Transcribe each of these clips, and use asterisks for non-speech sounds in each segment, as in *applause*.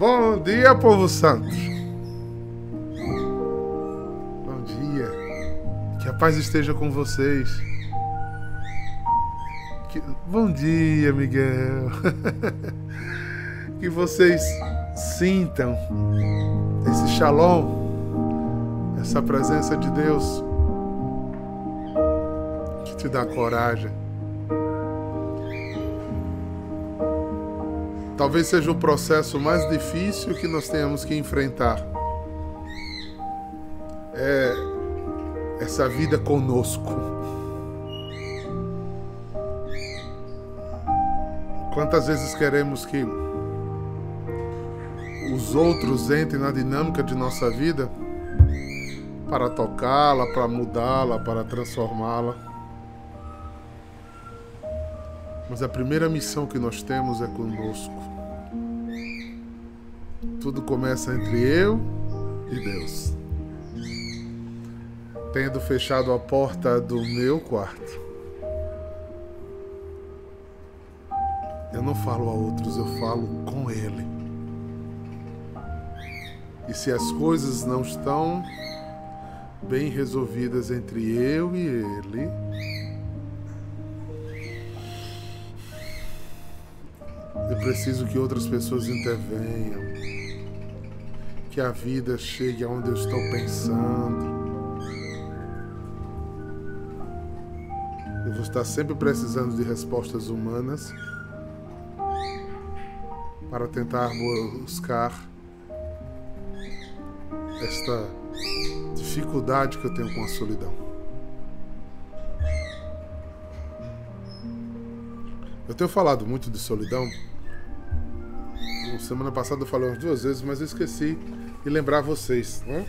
Bom dia, povo santo. Bom dia. Que a paz esteja com vocês. Que... Bom dia, Miguel. *laughs* que vocês sintam esse shalom, essa presença de Deus que te dá coragem. Talvez seja o processo mais difícil que nós tenhamos que enfrentar. É essa vida conosco. Quantas vezes queremos que os outros entrem na dinâmica de nossa vida para tocá-la, para mudá-la, para transformá-la. Mas a primeira missão que nós temos é conosco. Tudo começa entre eu e Deus. Tendo fechado a porta do meu quarto. Eu não falo a outros, eu falo com Ele. E se as coisas não estão bem resolvidas entre eu e Ele, eu preciso que outras pessoas intervenham, que a vida chegue aonde eu estou pensando. Eu vou estar sempre precisando de respostas humanas para tentar buscar esta dificuldade que eu tenho com a solidão. Eu tenho falado muito de solidão. Semana passada eu falei umas duas vezes, mas eu esqueci de lembrar vocês. Né?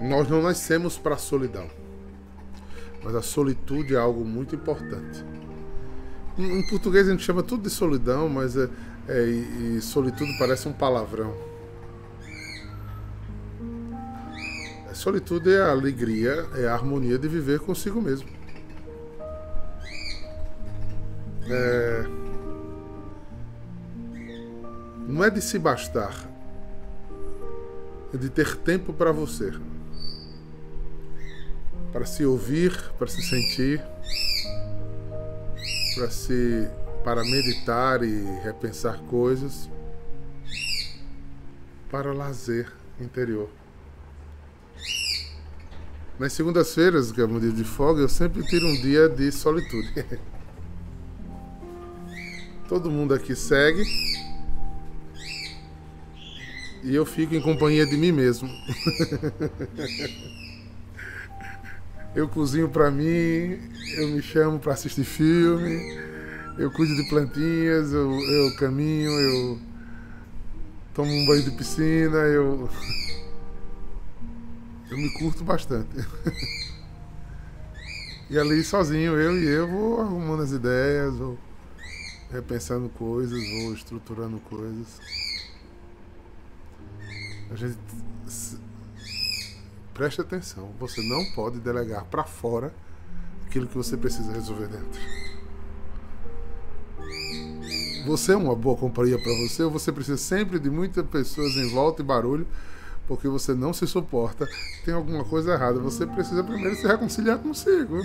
Nós não nascemos para a solidão, mas a solitude é algo muito importante. Em português a gente chama tudo de solidão, mas é, é e, e solitude parece um palavrão. A solitude é a alegria, é a harmonia de viver consigo mesmo. É... Não é de se bastar, é de ter tempo para você, para se ouvir, para se sentir para se para meditar e repensar coisas, para lazer interior. Nas segundas-feiras, que é um dia de folga, eu sempre tiro um dia de solitude. *laughs* Todo mundo aqui segue e eu fico em companhia de mim mesmo. eu cozinho para mim, eu me chamo para assistir filme, eu cuido de plantinhas, eu, eu caminho, eu tomo um banho de piscina, eu eu me curto bastante. e ali sozinho, eu e eu vou arrumando as ideias, vou repensando coisas, vou estruturando coisas. A gente preste atenção, você não pode delegar para fora aquilo que você precisa resolver dentro. Você é uma boa companhia para você ou você precisa sempre de muitas pessoas em volta e barulho porque você não se suporta, tem alguma coisa errada. Você precisa primeiro se reconciliar consigo.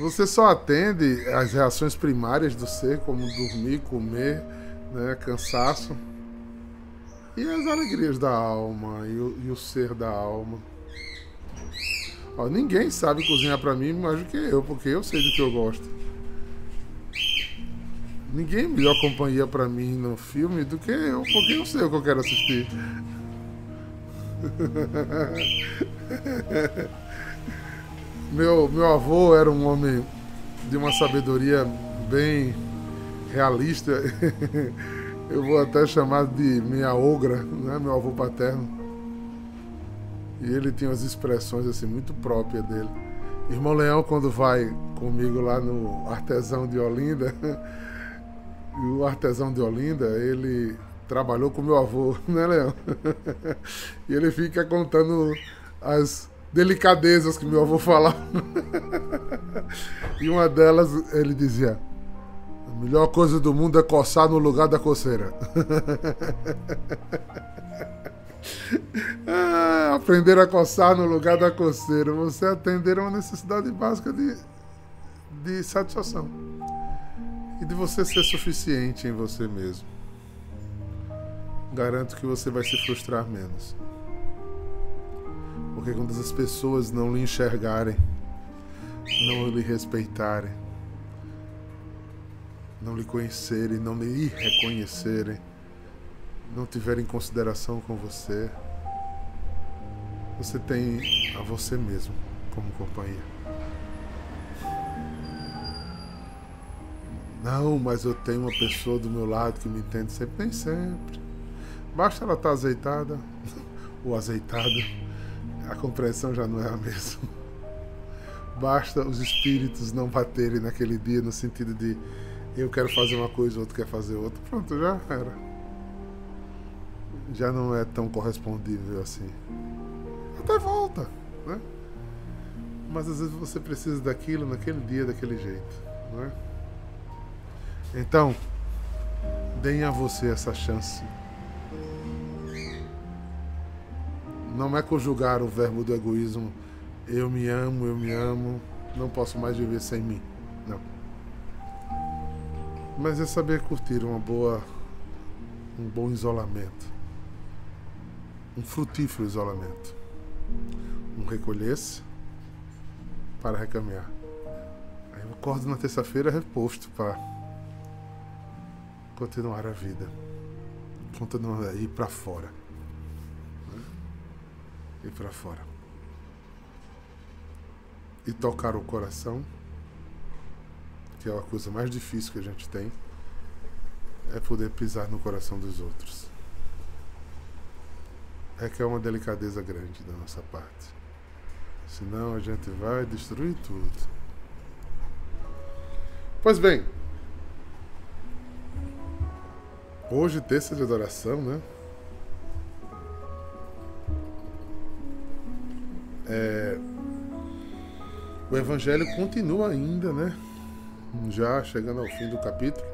Você só atende às reações primárias do ser, como dormir, comer, né, cansaço, e as alegrias da alma e o, e o ser da alma. Ó, ninguém sabe cozinhar para mim mais do que eu, porque eu sei do que eu gosto. Ninguém é melhor companhia para mim no filme do que eu, porque eu sei o que eu quero assistir. *laughs* meu, meu avô era um homem de uma sabedoria bem realista. *laughs* eu vou até chamar de minha ogra, né, meu avô paterno. E ele tinha umas expressões assim muito próprias dele. Irmão Leão, quando vai comigo lá no artesão de Olinda, *laughs* o artesão de Olinda, ele trabalhou com meu avô, *laughs* né, Leão? e ele fica contando as delicadezas que meu avô falava. e uma delas ele dizia: A melhor coisa do mundo é coçar no lugar da coceira. *laughs* ah, aprender a coçar no lugar da coceira. Você atender a uma necessidade básica de, de satisfação. E de você ser suficiente em você mesmo. Garanto que você vai se frustrar menos. Porque quando as pessoas não lhe enxergarem, não lhe respeitarem, não lhe conhecerem, não lhe reconhecerem, não tiverem consideração com você, você tem a você mesmo como companhia. Não, mas eu tenho uma pessoa do meu lado que me entende sempre, nem sempre. Basta ela estar azeitada *laughs* ou azeitada, a compreensão já não é a mesma. Basta os espíritos não baterem naquele dia no sentido de eu quero fazer uma coisa, o outro quer fazer outra. Pronto, já era. Já não é tão correspondível assim. Até volta, né? Mas às vezes você precisa daquilo naquele dia, daquele jeito, não é? Então, deem a você essa chance. Não é conjugar o verbo do egoísmo eu me amo, eu me amo, não posso mais viver sem mim. Mas é saber curtir uma boa um bom isolamento. Um frutífero isolamento. Um recolher-se para recaminhar. Aí eu acordo na terça-feira reposto para continuar a vida. Continuar a ir para fora. Ir para fora e tocar o coração, que é a coisa mais difícil que a gente tem, é poder pisar no coração dos outros. É que é uma delicadeza grande da nossa parte. Senão a gente vai destruir tudo. Pois bem, hoje, terça de adoração, né? É, o Evangelho continua ainda, né? Já chegando ao fim do capítulo,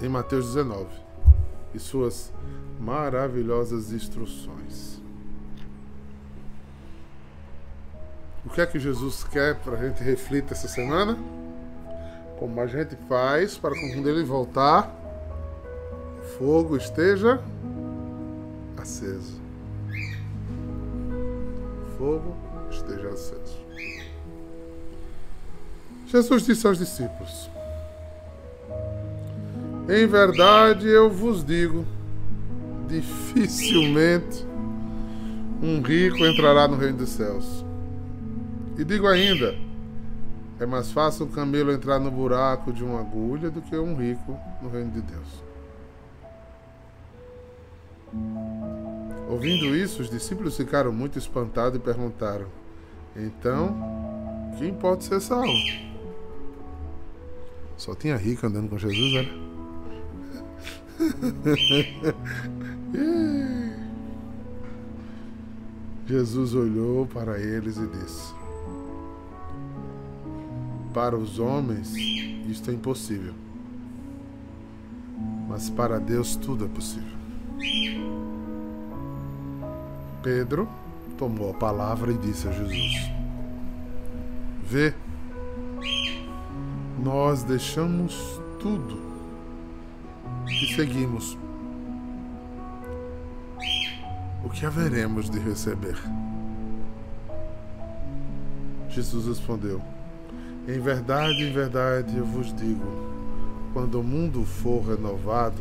em Mateus 19, e suas maravilhosas instruções. O que é que Jesus quer para a gente refletir essa semana? Como a gente faz para quando ele voltar, o fogo esteja aceso. O fogo esteja aceso. Jesus disse aos discípulos: Em verdade eu vos digo, dificilmente um rico entrará no reino dos céus. E digo ainda: é mais fácil um camelo entrar no buraco de uma agulha do que um rico no reino de Deus. Ouvindo isso, os discípulos ficaram muito espantados e perguntaram: Então, quem pode ser salvo? Só tinha rico andando com Jesus, era? *laughs* Jesus olhou para eles e disse: Para os homens isto é impossível, mas para Deus tudo é possível. Pedro tomou a palavra e disse a Jesus: Vê nós deixamos tudo e seguimos. O que haveremos de receber? Jesus respondeu: Em verdade, em verdade eu vos digo, quando o mundo for renovado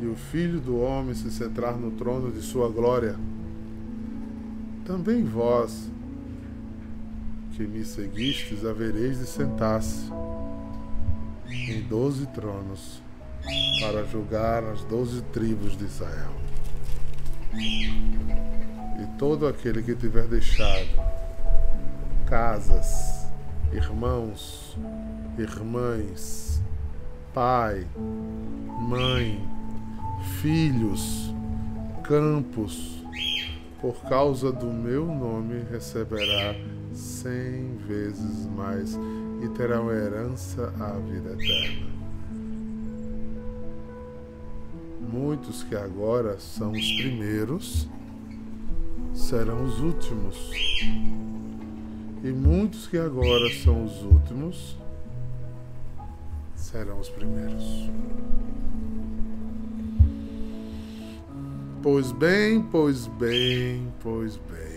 e o Filho do Homem se centrar no trono de sua glória, também vós que me seguistes, havereis de sentar-se em doze tronos para julgar as doze tribos de Israel. E todo aquele que tiver deixado casas, irmãos, irmãs, pai, mãe, filhos, campos, por causa do meu nome receberá cem vezes mais e terão herança à vida eterna. Muitos que agora são os primeiros serão os últimos. E muitos que agora são os últimos serão os primeiros. Pois bem, pois bem, pois bem.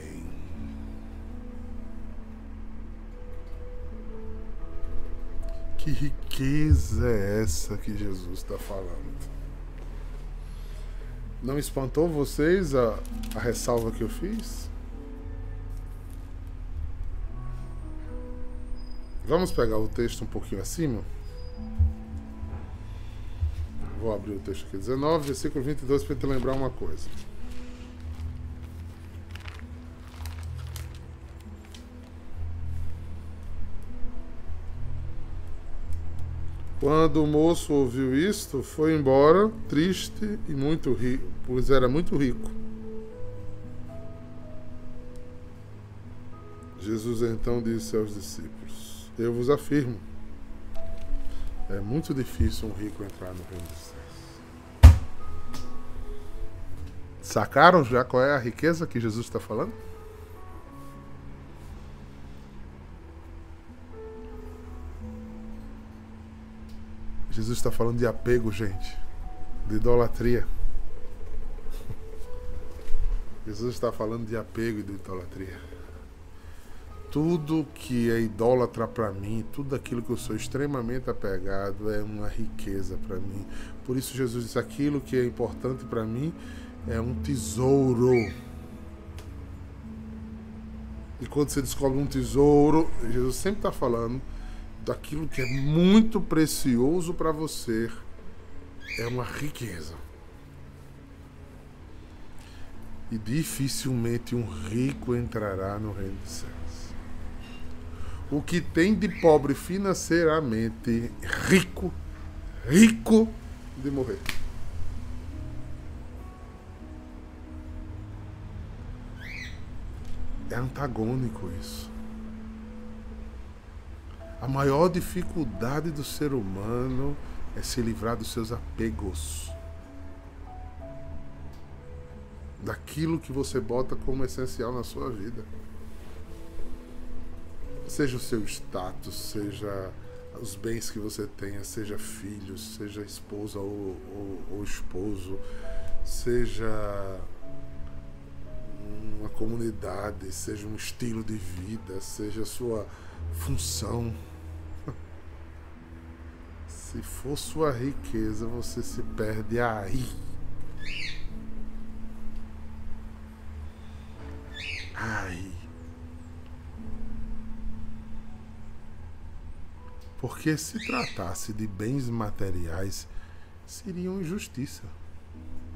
Que riqueza é essa que Jesus está falando? Não espantou vocês a, a ressalva que eu fiz? Vamos pegar o texto um pouquinho acima? Vou abrir o texto aqui, 19, versículo 22, para te lembrar uma coisa. Quando o moço ouviu isto, foi embora, triste e muito rico, pois era muito rico. Jesus então disse aos discípulos: Eu vos afirmo, é muito difícil um rico entrar no reino dos céus. Sacaram já qual é a riqueza que Jesus está falando? Jesus está falando de apego, gente, de idolatria. Jesus está falando de apego e de idolatria. Tudo que é idólatra para mim, tudo aquilo que eu sou extremamente apegado é uma riqueza para mim. Por isso Jesus disse: aquilo que é importante para mim é um tesouro. E quando você descobre um tesouro, Jesus sempre está falando daquilo que é muito precioso para você é uma riqueza. E dificilmente um rico entrará no reino dos céus. O que tem de pobre financeiramente, rico, rico de morrer. É antagônico isso. A maior dificuldade do ser humano é se livrar dos seus apegos. Daquilo que você bota como essencial na sua vida. Seja o seu status, seja os bens que você tenha, seja filhos, seja esposa ou, ou, ou esposo, seja uma comunidade, seja um estilo de vida, seja sua função. *laughs* Se for sua riqueza, você se perde aí. Ai. Porque se tratasse de bens materiais, seria uma injustiça.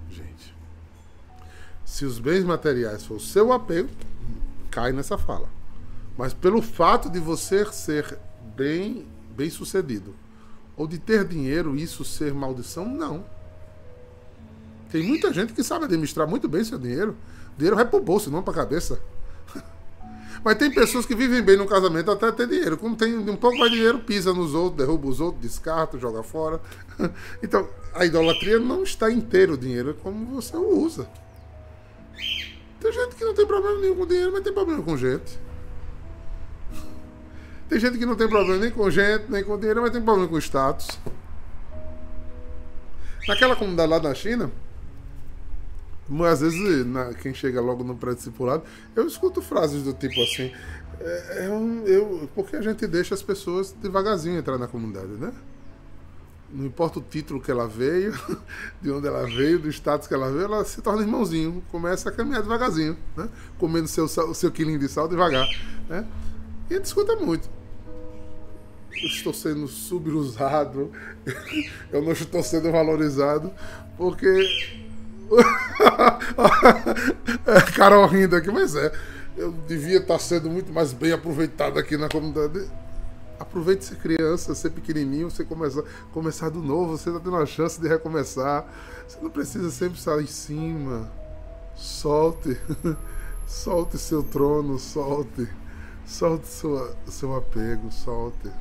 Gente. Se os bens materiais for o seu apego, cai nessa fala. Mas pelo fato de você ser bem, bem sucedido, ou de ter dinheiro, isso ser maldição, não. Tem muita gente que sabe administrar muito bem seu dinheiro. Dinheiro vai pro bolso, não pra cabeça. *laughs* Mas tem pessoas que vivem bem no casamento até ter dinheiro. Como tem um pouco mais de dinheiro, pisa nos outros, derruba os outros, descarta, joga fora. *laughs* Então, a idolatria não está inteiro o dinheiro, como você o usa. Tem gente que não tem problema nenhum com dinheiro, mas tem problema com gente. Tem gente que não tem problema nem com gente, nem com dinheiro, mas tem problema com status. Naquela comunidade lá da China, às vezes, na, quem chega logo no pré-discipulado, eu escuto frases do tipo assim: é, é um, eu, porque a gente deixa as pessoas devagarzinho entrar na comunidade, né? Não importa o título que ela veio, *laughs* de onde ela veio, do status que ela veio, ela se torna irmãozinho, começa a caminhar devagarzinho, né? Comendo seu, o seu quilinho de sal devagar, né? E a gente escuta muito estou sendo subusado, *laughs* eu não estou sendo valorizado, porque. *laughs* Carol rindo aqui, mas é. Eu devia estar sendo muito mais bem aproveitado aqui na comunidade. Aproveite ser criança, ser pequenininho, você começar, começar do novo, você está tendo a chance de recomeçar. Você não precisa sempre estar em cima. Solte, *laughs* solte seu trono, solte, solte sua, seu apego, solte.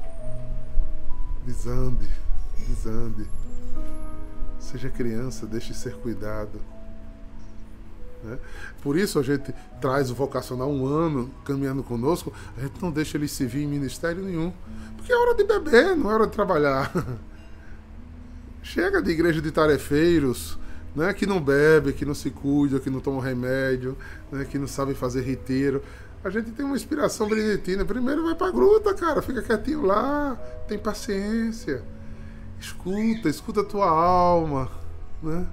Desande, desande. Seja criança, deixe ser cuidado. Né? Por isso a gente traz o vocacional um ano caminhando conosco, a gente não deixa ele se vir em ministério nenhum. Porque é hora de beber, não é hora de trabalhar. *laughs* Chega de igreja de tarefeiros, né, que não bebe, que não se cuida, que não toma remédio, né, que não sabe fazer riteiro. A gente tem uma inspiração beneditina. Primeiro vai pra gruta, cara, fica quietinho lá, tem paciência. Escuta, escuta a tua alma, né?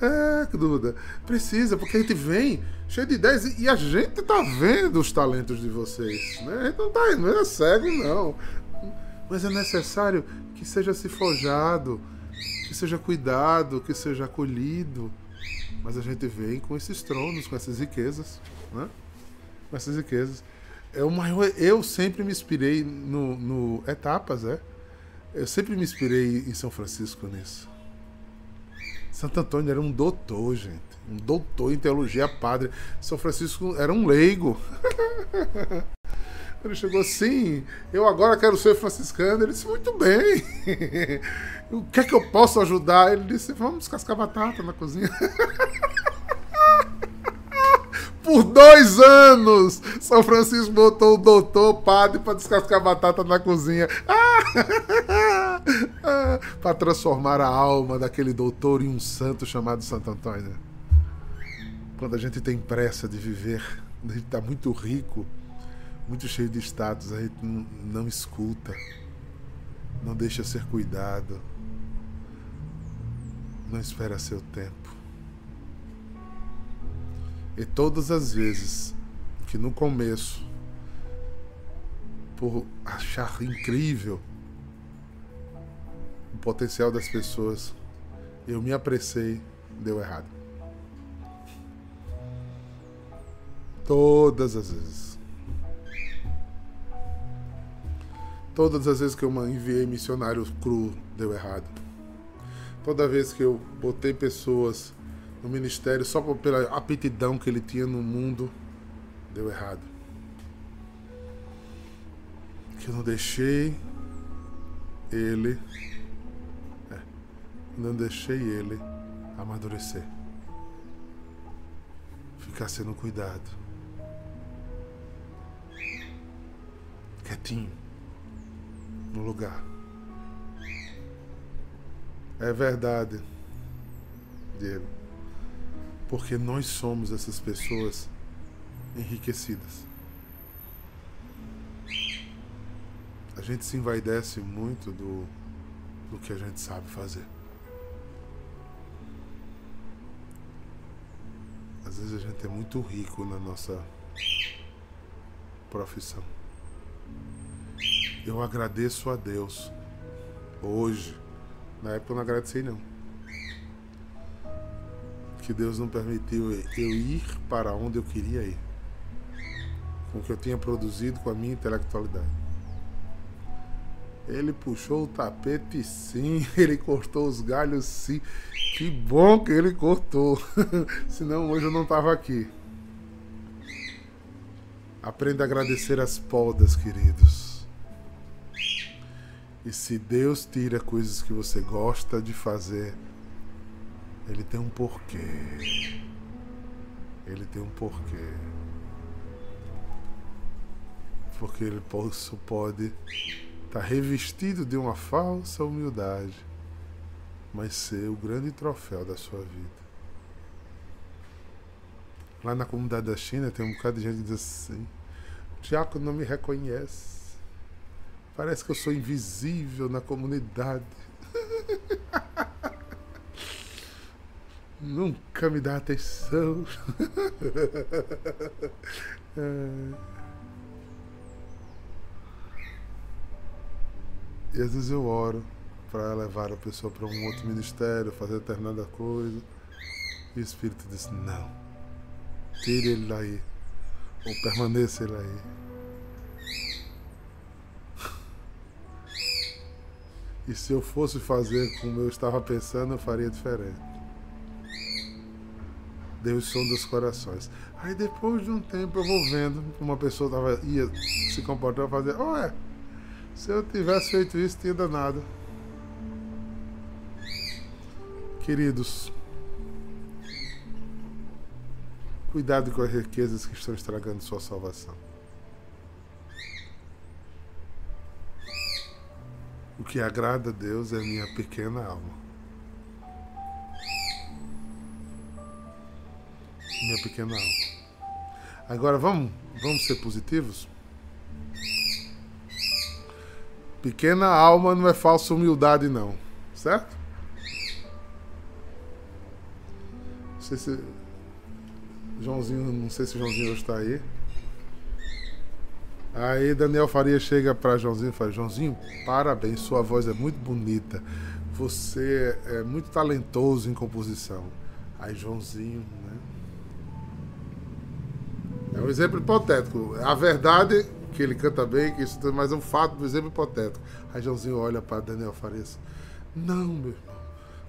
É, Duda, precisa, porque a gente vem cheio de ideias e a gente tá vendo os talentos de vocês, né? A gente não tá não é cego, não. Mas é necessário que seja se forjado, que seja cuidado, que seja acolhido. Mas a gente vem com esses tronos, com essas riquezas, né? Com essas riquezas. É o maior, eu sempre me inspirei no, no etapas, é. Eu sempre me inspirei em São Francisco nisso. Santo Antônio era um doutor, gente. Um doutor em teologia, padre. São Francisco era um leigo. *laughs* Ele chegou assim, eu agora quero ser franciscano. Ele disse, muito bem. *laughs* o que é que eu posso ajudar? Ele disse, vamos descascar batata na cozinha. *laughs* Por dois anos, São Francisco botou o doutor, padre, para descascar batata na cozinha. *laughs* para transformar a alma daquele doutor em um santo chamado Santo Antônio. Quando a gente tem pressa de viver, a gente está muito rico, muito cheio de status, a gente não escuta, não deixa ser cuidado, não espera seu tempo. E todas as vezes que no começo, por achar incrível o potencial das pessoas, eu me apressei, deu errado. Todas as vezes. Todas as vezes que eu enviei missionário cru, deu errado. Toda vez que eu botei pessoas no ministério só pela aptidão que ele tinha no mundo, deu errado. Que eu não deixei ele, é, não deixei ele amadurecer, ficar sendo cuidado, quietinho, no lugar. É verdade, Diego porque nós somos essas pessoas enriquecidas. A gente se envaidece muito do, do que a gente sabe fazer. Às vezes a gente é muito rico na nossa profissão. Eu agradeço a Deus hoje. Na época eu não agradeci não que Deus não permitiu eu ir para onde eu queria ir, com o que eu tinha produzido com a minha intelectualidade. Ele puxou o tapete sim, *laughs* ele cortou os galhos sim. Que bom que ele cortou, *laughs* senão hoje eu não estava aqui. Aprenda a agradecer as podas, queridos. E se Deus tira coisas que você gosta de fazer, ele tem um porquê. Ele tem um porquê. Porque ele pode estar tá revestido de uma falsa humildade, mas ser o grande troféu da sua vida. Lá na comunidade da China tem um bocado de gente que diz assim: o diácono não me reconhece. Parece que eu sou invisível na comunidade. *laughs* nunca me dá atenção. *laughs* E às vezes eu oro para levar a pessoa para um outro ministério, fazer determinada coisa. E o Espírito diz: Não, tire ele daí, ou permaneça ele aí. *laughs* E se eu fosse fazer como eu estava pensando, eu faria diferente. Deus som dos corações. Aí depois de um tempo eu vou vendo uma pessoa tava, ia se comportar fazer, ué, Se eu tivesse feito isso, tinha danado. Queridos, cuidado com as riquezas que estão estragando sua salvação. O que agrada a Deus é minha pequena alma. Minha pequena alma. Agora vamos, vamos ser positivos? Pequena alma não é falsa humildade, não. Certo? sei se. Joãozinho, não sei se Joãozinho está aí. Aí Daniel Faria chega para Joãozinho e fala: Joãozinho, parabéns, sua voz é muito bonita. Você é muito talentoso em composição. Aí Joãozinho, né? Um exemplo hipotético. A verdade que ele canta bem, que isso mas é um fato do exemplo hipotético. Aí Joãozinho olha para Daniel Farias. Não, meu irmão.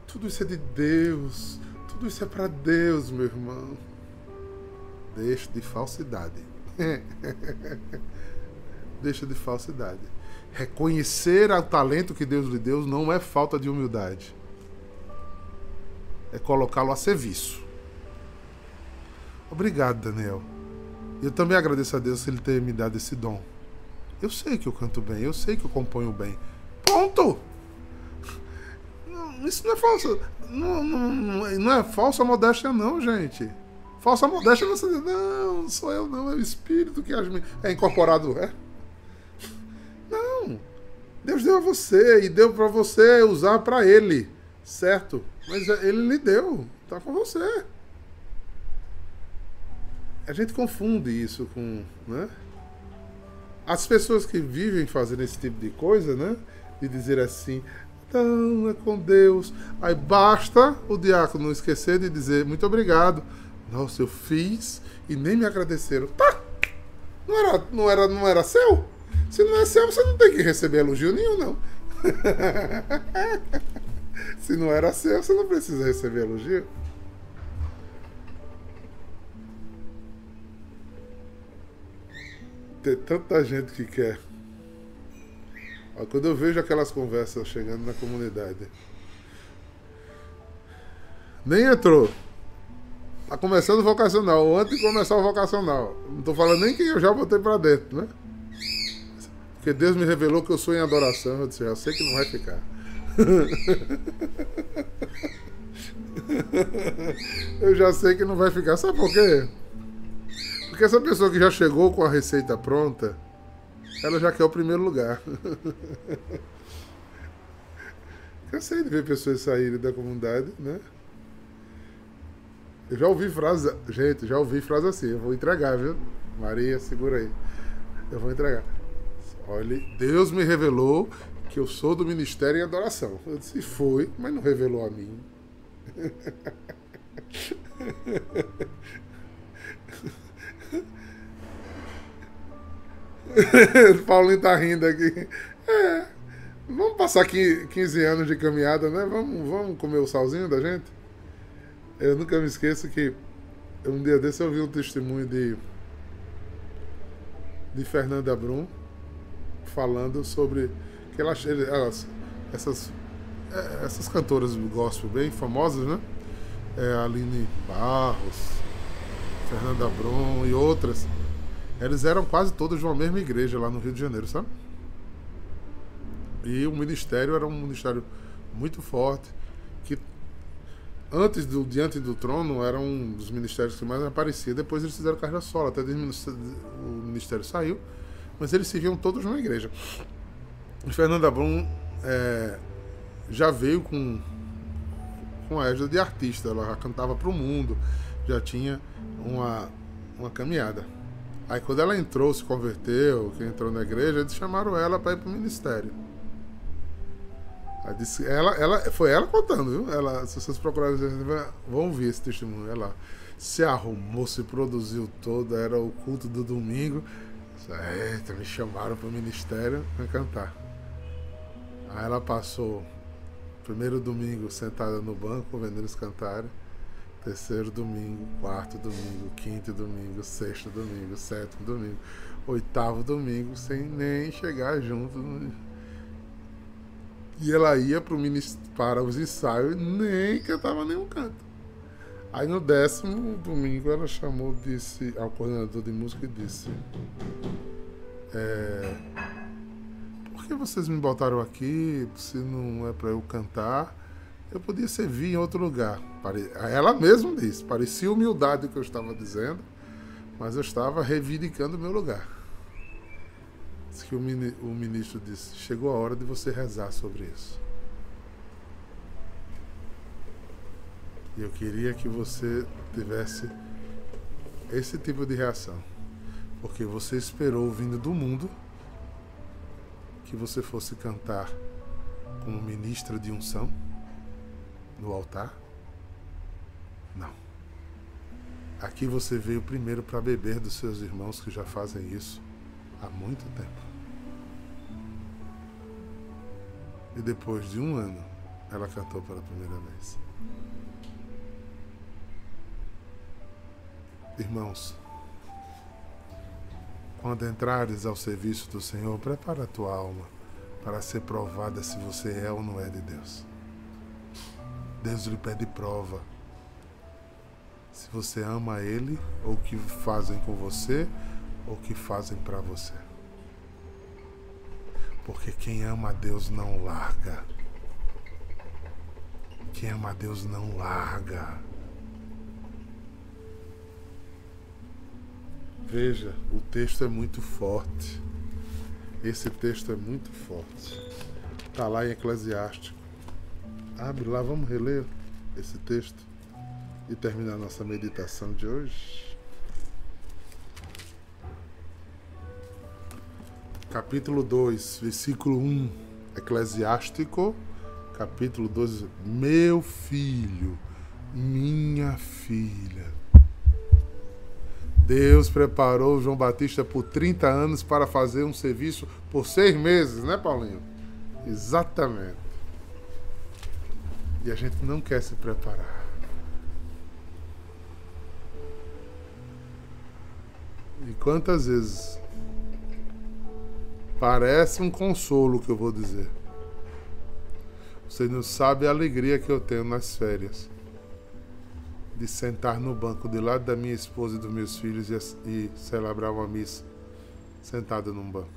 Tudo isso é de Deus. Tudo isso é para Deus, meu irmão. Deixa de falsidade. *laughs* Deixa de falsidade. Reconhecer o talento que Deus lhe deu não é falta de humildade. É colocá-lo a serviço. Obrigado, Daniel. Eu também agradeço a Deus por ele ter me dado esse dom. Eu sei que eu canto bem, eu sei que eu componho bem. Ponto! Isso não é falso. Não, não, não é falsa modéstia, não, gente. Falsa modéstia é você dizer, não, sou eu, não, é o Espírito que é incorporado. É? Não. Deus deu a você e deu para você usar para Ele, certo? Mas Ele lhe deu, tá com você. A gente confunde isso com, né? As pessoas que vivem fazendo esse tipo de coisa, né? De dizer assim, então é com Deus. Aí basta o diácono esquecer de dizer muito obrigado. Nossa, eu fiz e nem me agradeceram. Tá! Não era, não era, não era seu? Se não é seu, você não tem que receber elogio nenhum, não. *laughs* Se não era seu, você não precisa receber elogio. Tem tanta gente que quer quando eu vejo aquelas conversas chegando na comunidade. Nem entrou. Tá começando o vocacional, antes de começar o vocacional. Não tô falando nem que eu já botei pra dentro, né? Porque Deus me revelou que eu sou em adoração. Eu disse, já sei que não vai ficar. *laughs* eu já sei que não vai ficar. Sabe por quê? Porque essa pessoa que já chegou com a receita pronta ela já quer o primeiro lugar. *laughs* Cansei de ver pessoas saírem da comunidade, né? Eu já ouvi frases, gente, já ouvi frases assim, eu vou entregar, viu? Maria, segura aí. Eu vou entregar. Olha, Deus me revelou que eu sou do ministério em adoração. Eu disse, foi, mas não revelou a mim. *laughs* o *laughs* Paulinho tá rindo aqui. É, vamos passar aqui 15 anos de caminhada, né? Vamos, vamos comer o salzinho da gente? Eu nunca me esqueço que um dia desse eu vi um testemunho de, de Fernanda Brum falando sobre que ela, elas, essas, é, essas cantoras gospel bem famosas, né? É, Aline Barros, Fernanda Brum e outras eles eram quase todos de uma mesma igreja lá no Rio de Janeiro, sabe? E o ministério era um ministério muito forte, que antes do Diante do Trono era um dos ministérios que mais aparecia. Depois eles fizeram carreira solo, até o ministério saiu, mas eles se viam todos numa igreja. E Fernanda Brum é, já veio com, com a égide de artista, ela já cantava para o mundo, já tinha uma, uma caminhada. Aí quando ela entrou, se converteu, que entrou na igreja, eles chamaram ela para ir para o ministério. Disse, ela, ela, foi ela contando, viu? Ela, se vocês procurarem, vão ouvir esse testemunho. Ela se arrumou, se produziu toda, era o culto do domingo. Eita, me chamaram para o ministério para cantar. Aí ela passou primeiro domingo sentada no banco, vendo eles cantarem. Terceiro domingo, quarto domingo, quinto domingo, sexto domingo, sétimo domingo, oitavo domingo, sem nem chegar junto. E ela ia pro para os ensaios nem cantava nenhum canto. Aí no décimo domingo ela chamou, disse ao coordenador de música e disse. É, por que vocês me botaram aqui se não é para eu cantar? Eu podia servir em outro lugar. Ela mesma disse, parecia humildade o que eu estava dizendo, mas eu estava reivindicando o meu lugar. Diz que o ministro disse: chegou a hora de você rezar sobre isso. E eu queria que você tivesse esse tipo de reação. Porque você esperou vindo do mundo que você fosse cantar como ministra de unção no altar? Não. Aqui você veio primeiro para beber dos seus irmãos que já fazem isso há muito tempo. E depois de um ano, ela cantou pela primeira vez. Irmãos, quando entrares ao serviço do Senhor, prepara a tua alma para ser provada se você é ou não é de Deus. Deus lhe pede prova. Se você ama Ele, ou o que fazem com você, ou o que fazem para você. Porque quem ama a Deus não larga. Quem ama a Deus não larga. Veja, o texto é muito forte. Esse texto é muito forte. Está lá em Eclesiástico. Abre lá, vamos reler esse texto e terminar nossa meditação de hoje. Capítulo 2, versículo 1. Eclesiástico, capítulo 2. Meu filho, minha filha Deus preparou João Batista por 30 anos para fazer um serviço por seis meses, né, Paulinho? Exatamente. E a gente não quer se preparar. E quantas vezes parece um consolo que eu vou dizer. Você não sabe a alegria que eu tenho nas férias de sentar no banco de lado da minha esposa e dos meus filhos e, e celebrar uma missa sentado num banco.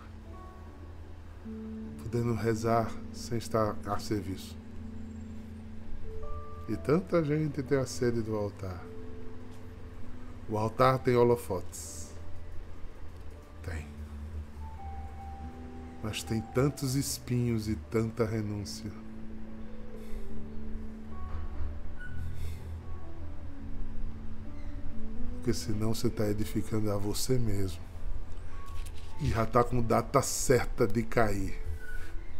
Podendo rezar sem estar a serviço. E tanta gente tem a sede do altar. O altar tem holofotes. Mas tem tantos espinhos e tanta renúncia. Porque senão você está edificando a você mesmo. E já está com data certa de cair.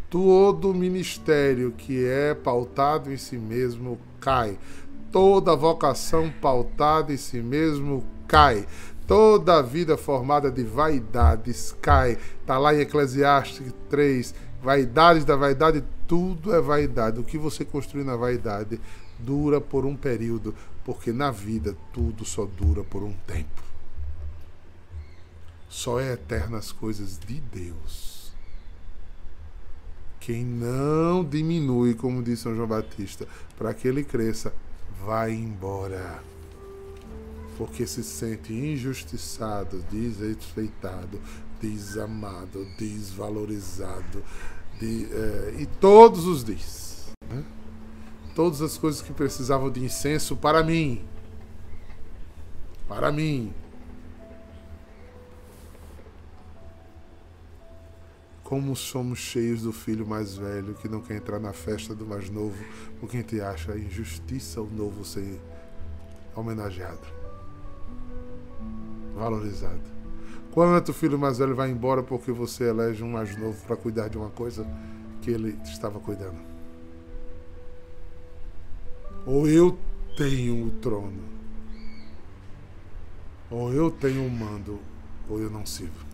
Todo ministério que é pautado em si mesmo cai. Toda vocação pautada em si mesmo cai. Toda vida formada de vaidades cai. Está lá em Eclesiastes 3. Vaidades da vaidade, tudo é vaidade. O que você construir na vaidade dura por um período, porque na vida tudo só dura por um tempo. Só é eterna as coisas de Deus. Quem não diminui, como disse São João Batista, para que ele cresça, vai embora. Porque se sente injustiçado, desrespeitado, desamado, desvalorizado, de, eh, e todos os dias. Né? todas as coisas que precisavam de incenso para mim. Para mim. Como somos cheios do filho mais velho que não quer entrar na festa do mais novo, porque a gente acha injustiça o novo ser homenageado, valorizado. Quanto o filho mais velho vai embora porque você elege um mais novo para cuidar de uma coisa que ele estava cuidando? Ou eu tenho o trono, ou eu tenho o mando, ou eu não sirvo.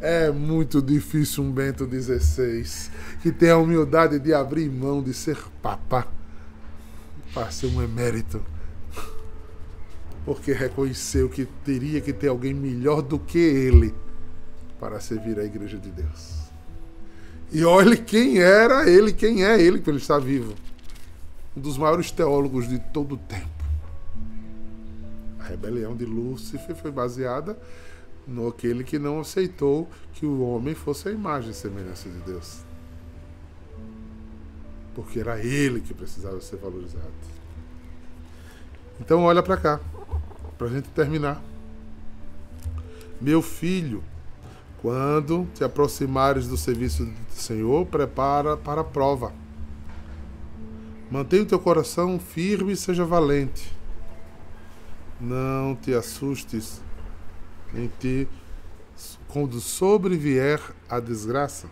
É muito difícil um Bento XVI que tem a humildade de abrir mão de ser papa, para ser um emérito. Porque reconheceu que teria que ter alguém melhor do que ele para servir a igreja de Deus. E olhe quem era ele, quem é ele, que ele está vivo. Um dos maiores teólogos de todo o tempo. A rebelião de Lúcifer foi baseada no aquele que não aceitou que o homem fosse a imagem e semelhança de Deus. Porque era ele que precisava ser valorizado. Então olha para cá, para a gente terminar. Meu filho, quando te aproximares do serviço do Senhor, prepara para a prova. Mantenha o teu coração firme e seja valente. Não te assustes em ti quando sobrevier a desgraça.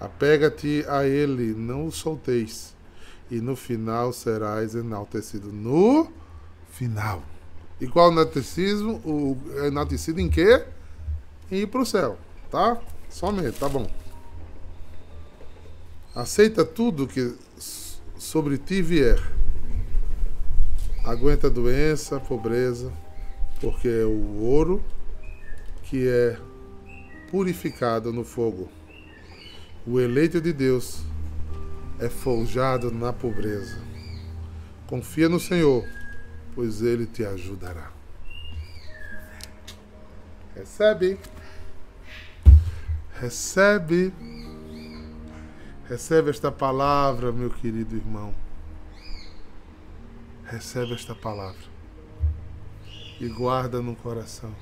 Apega-te a ele, não o solteis, e no final serás enaltecido. No final. E qual enaltecido? O enaltecido em quê? e ir para o céu, tá? Somente, tá bom. Aceita tudo que sobre ti vier. Aguenta doença, pobreza, porque é o ouro que é purificado no fogo. O eleito de Deus é forjado na pobreza. Confia no Senhor, pois ele te ajudará. Recebe. Recebe, recebe esta palavra, meu querido irmão. Recebe esta palavra e guarda no coração,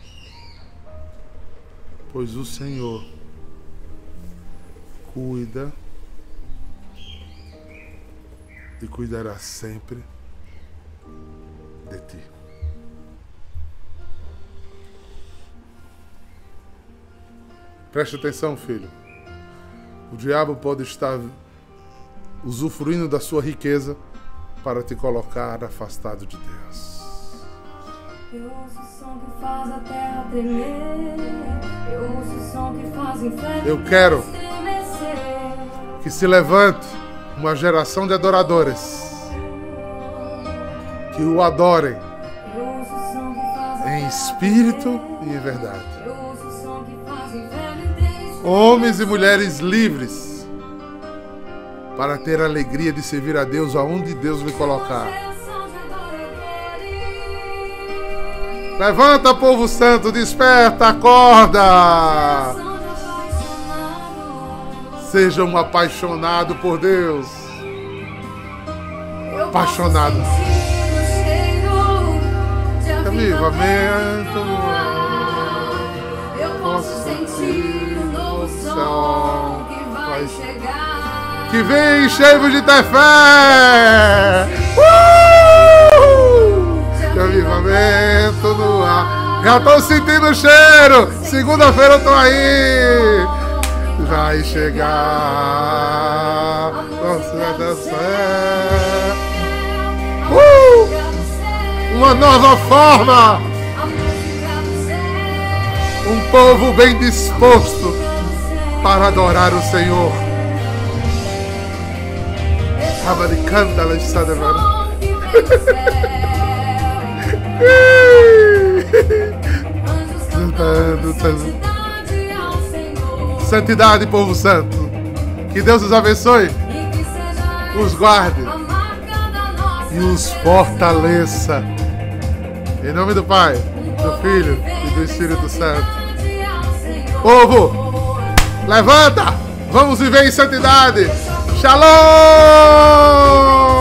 pois o Senhor cuida e cuidará sempre de ti. Preste atenção, filho. O diabo pode estar usufruindo da sua riqueza para te colocar afastado de Deus. Eu ouço o som que faz a terra tremer. Eu ouço o som que faz o inferno Eu quero que se levante uma geração de adoradores que o adorem em espírito e em verdade homens e mulheres livres, para ter a alegria de servir a Deus aonde Deus lhe colocar. Levanta, povo santo, desperta, acorda. Seja um apaixonado por Deus. Apaixonado. Avivamento. Eu posso sentir salvação que vai chegar. Que vem cheio de ter fé. Uh! Avivamento no ar. Já tô sentindo o cheiro. Segunda-feira eu tô aí. Vai chegar. Nossa, fé. Uh! Uma nova forma. Um povo bem disposto para adorar o Senhor. Amaricanda la *laughs* Santidade, povo santo. Que Deus os abençoe, os guarde e os fortaleça. Em nome do Pai, do Filho e do Espírito Santo. Povo, Levanta! Vamos viver em santidade! Shalom!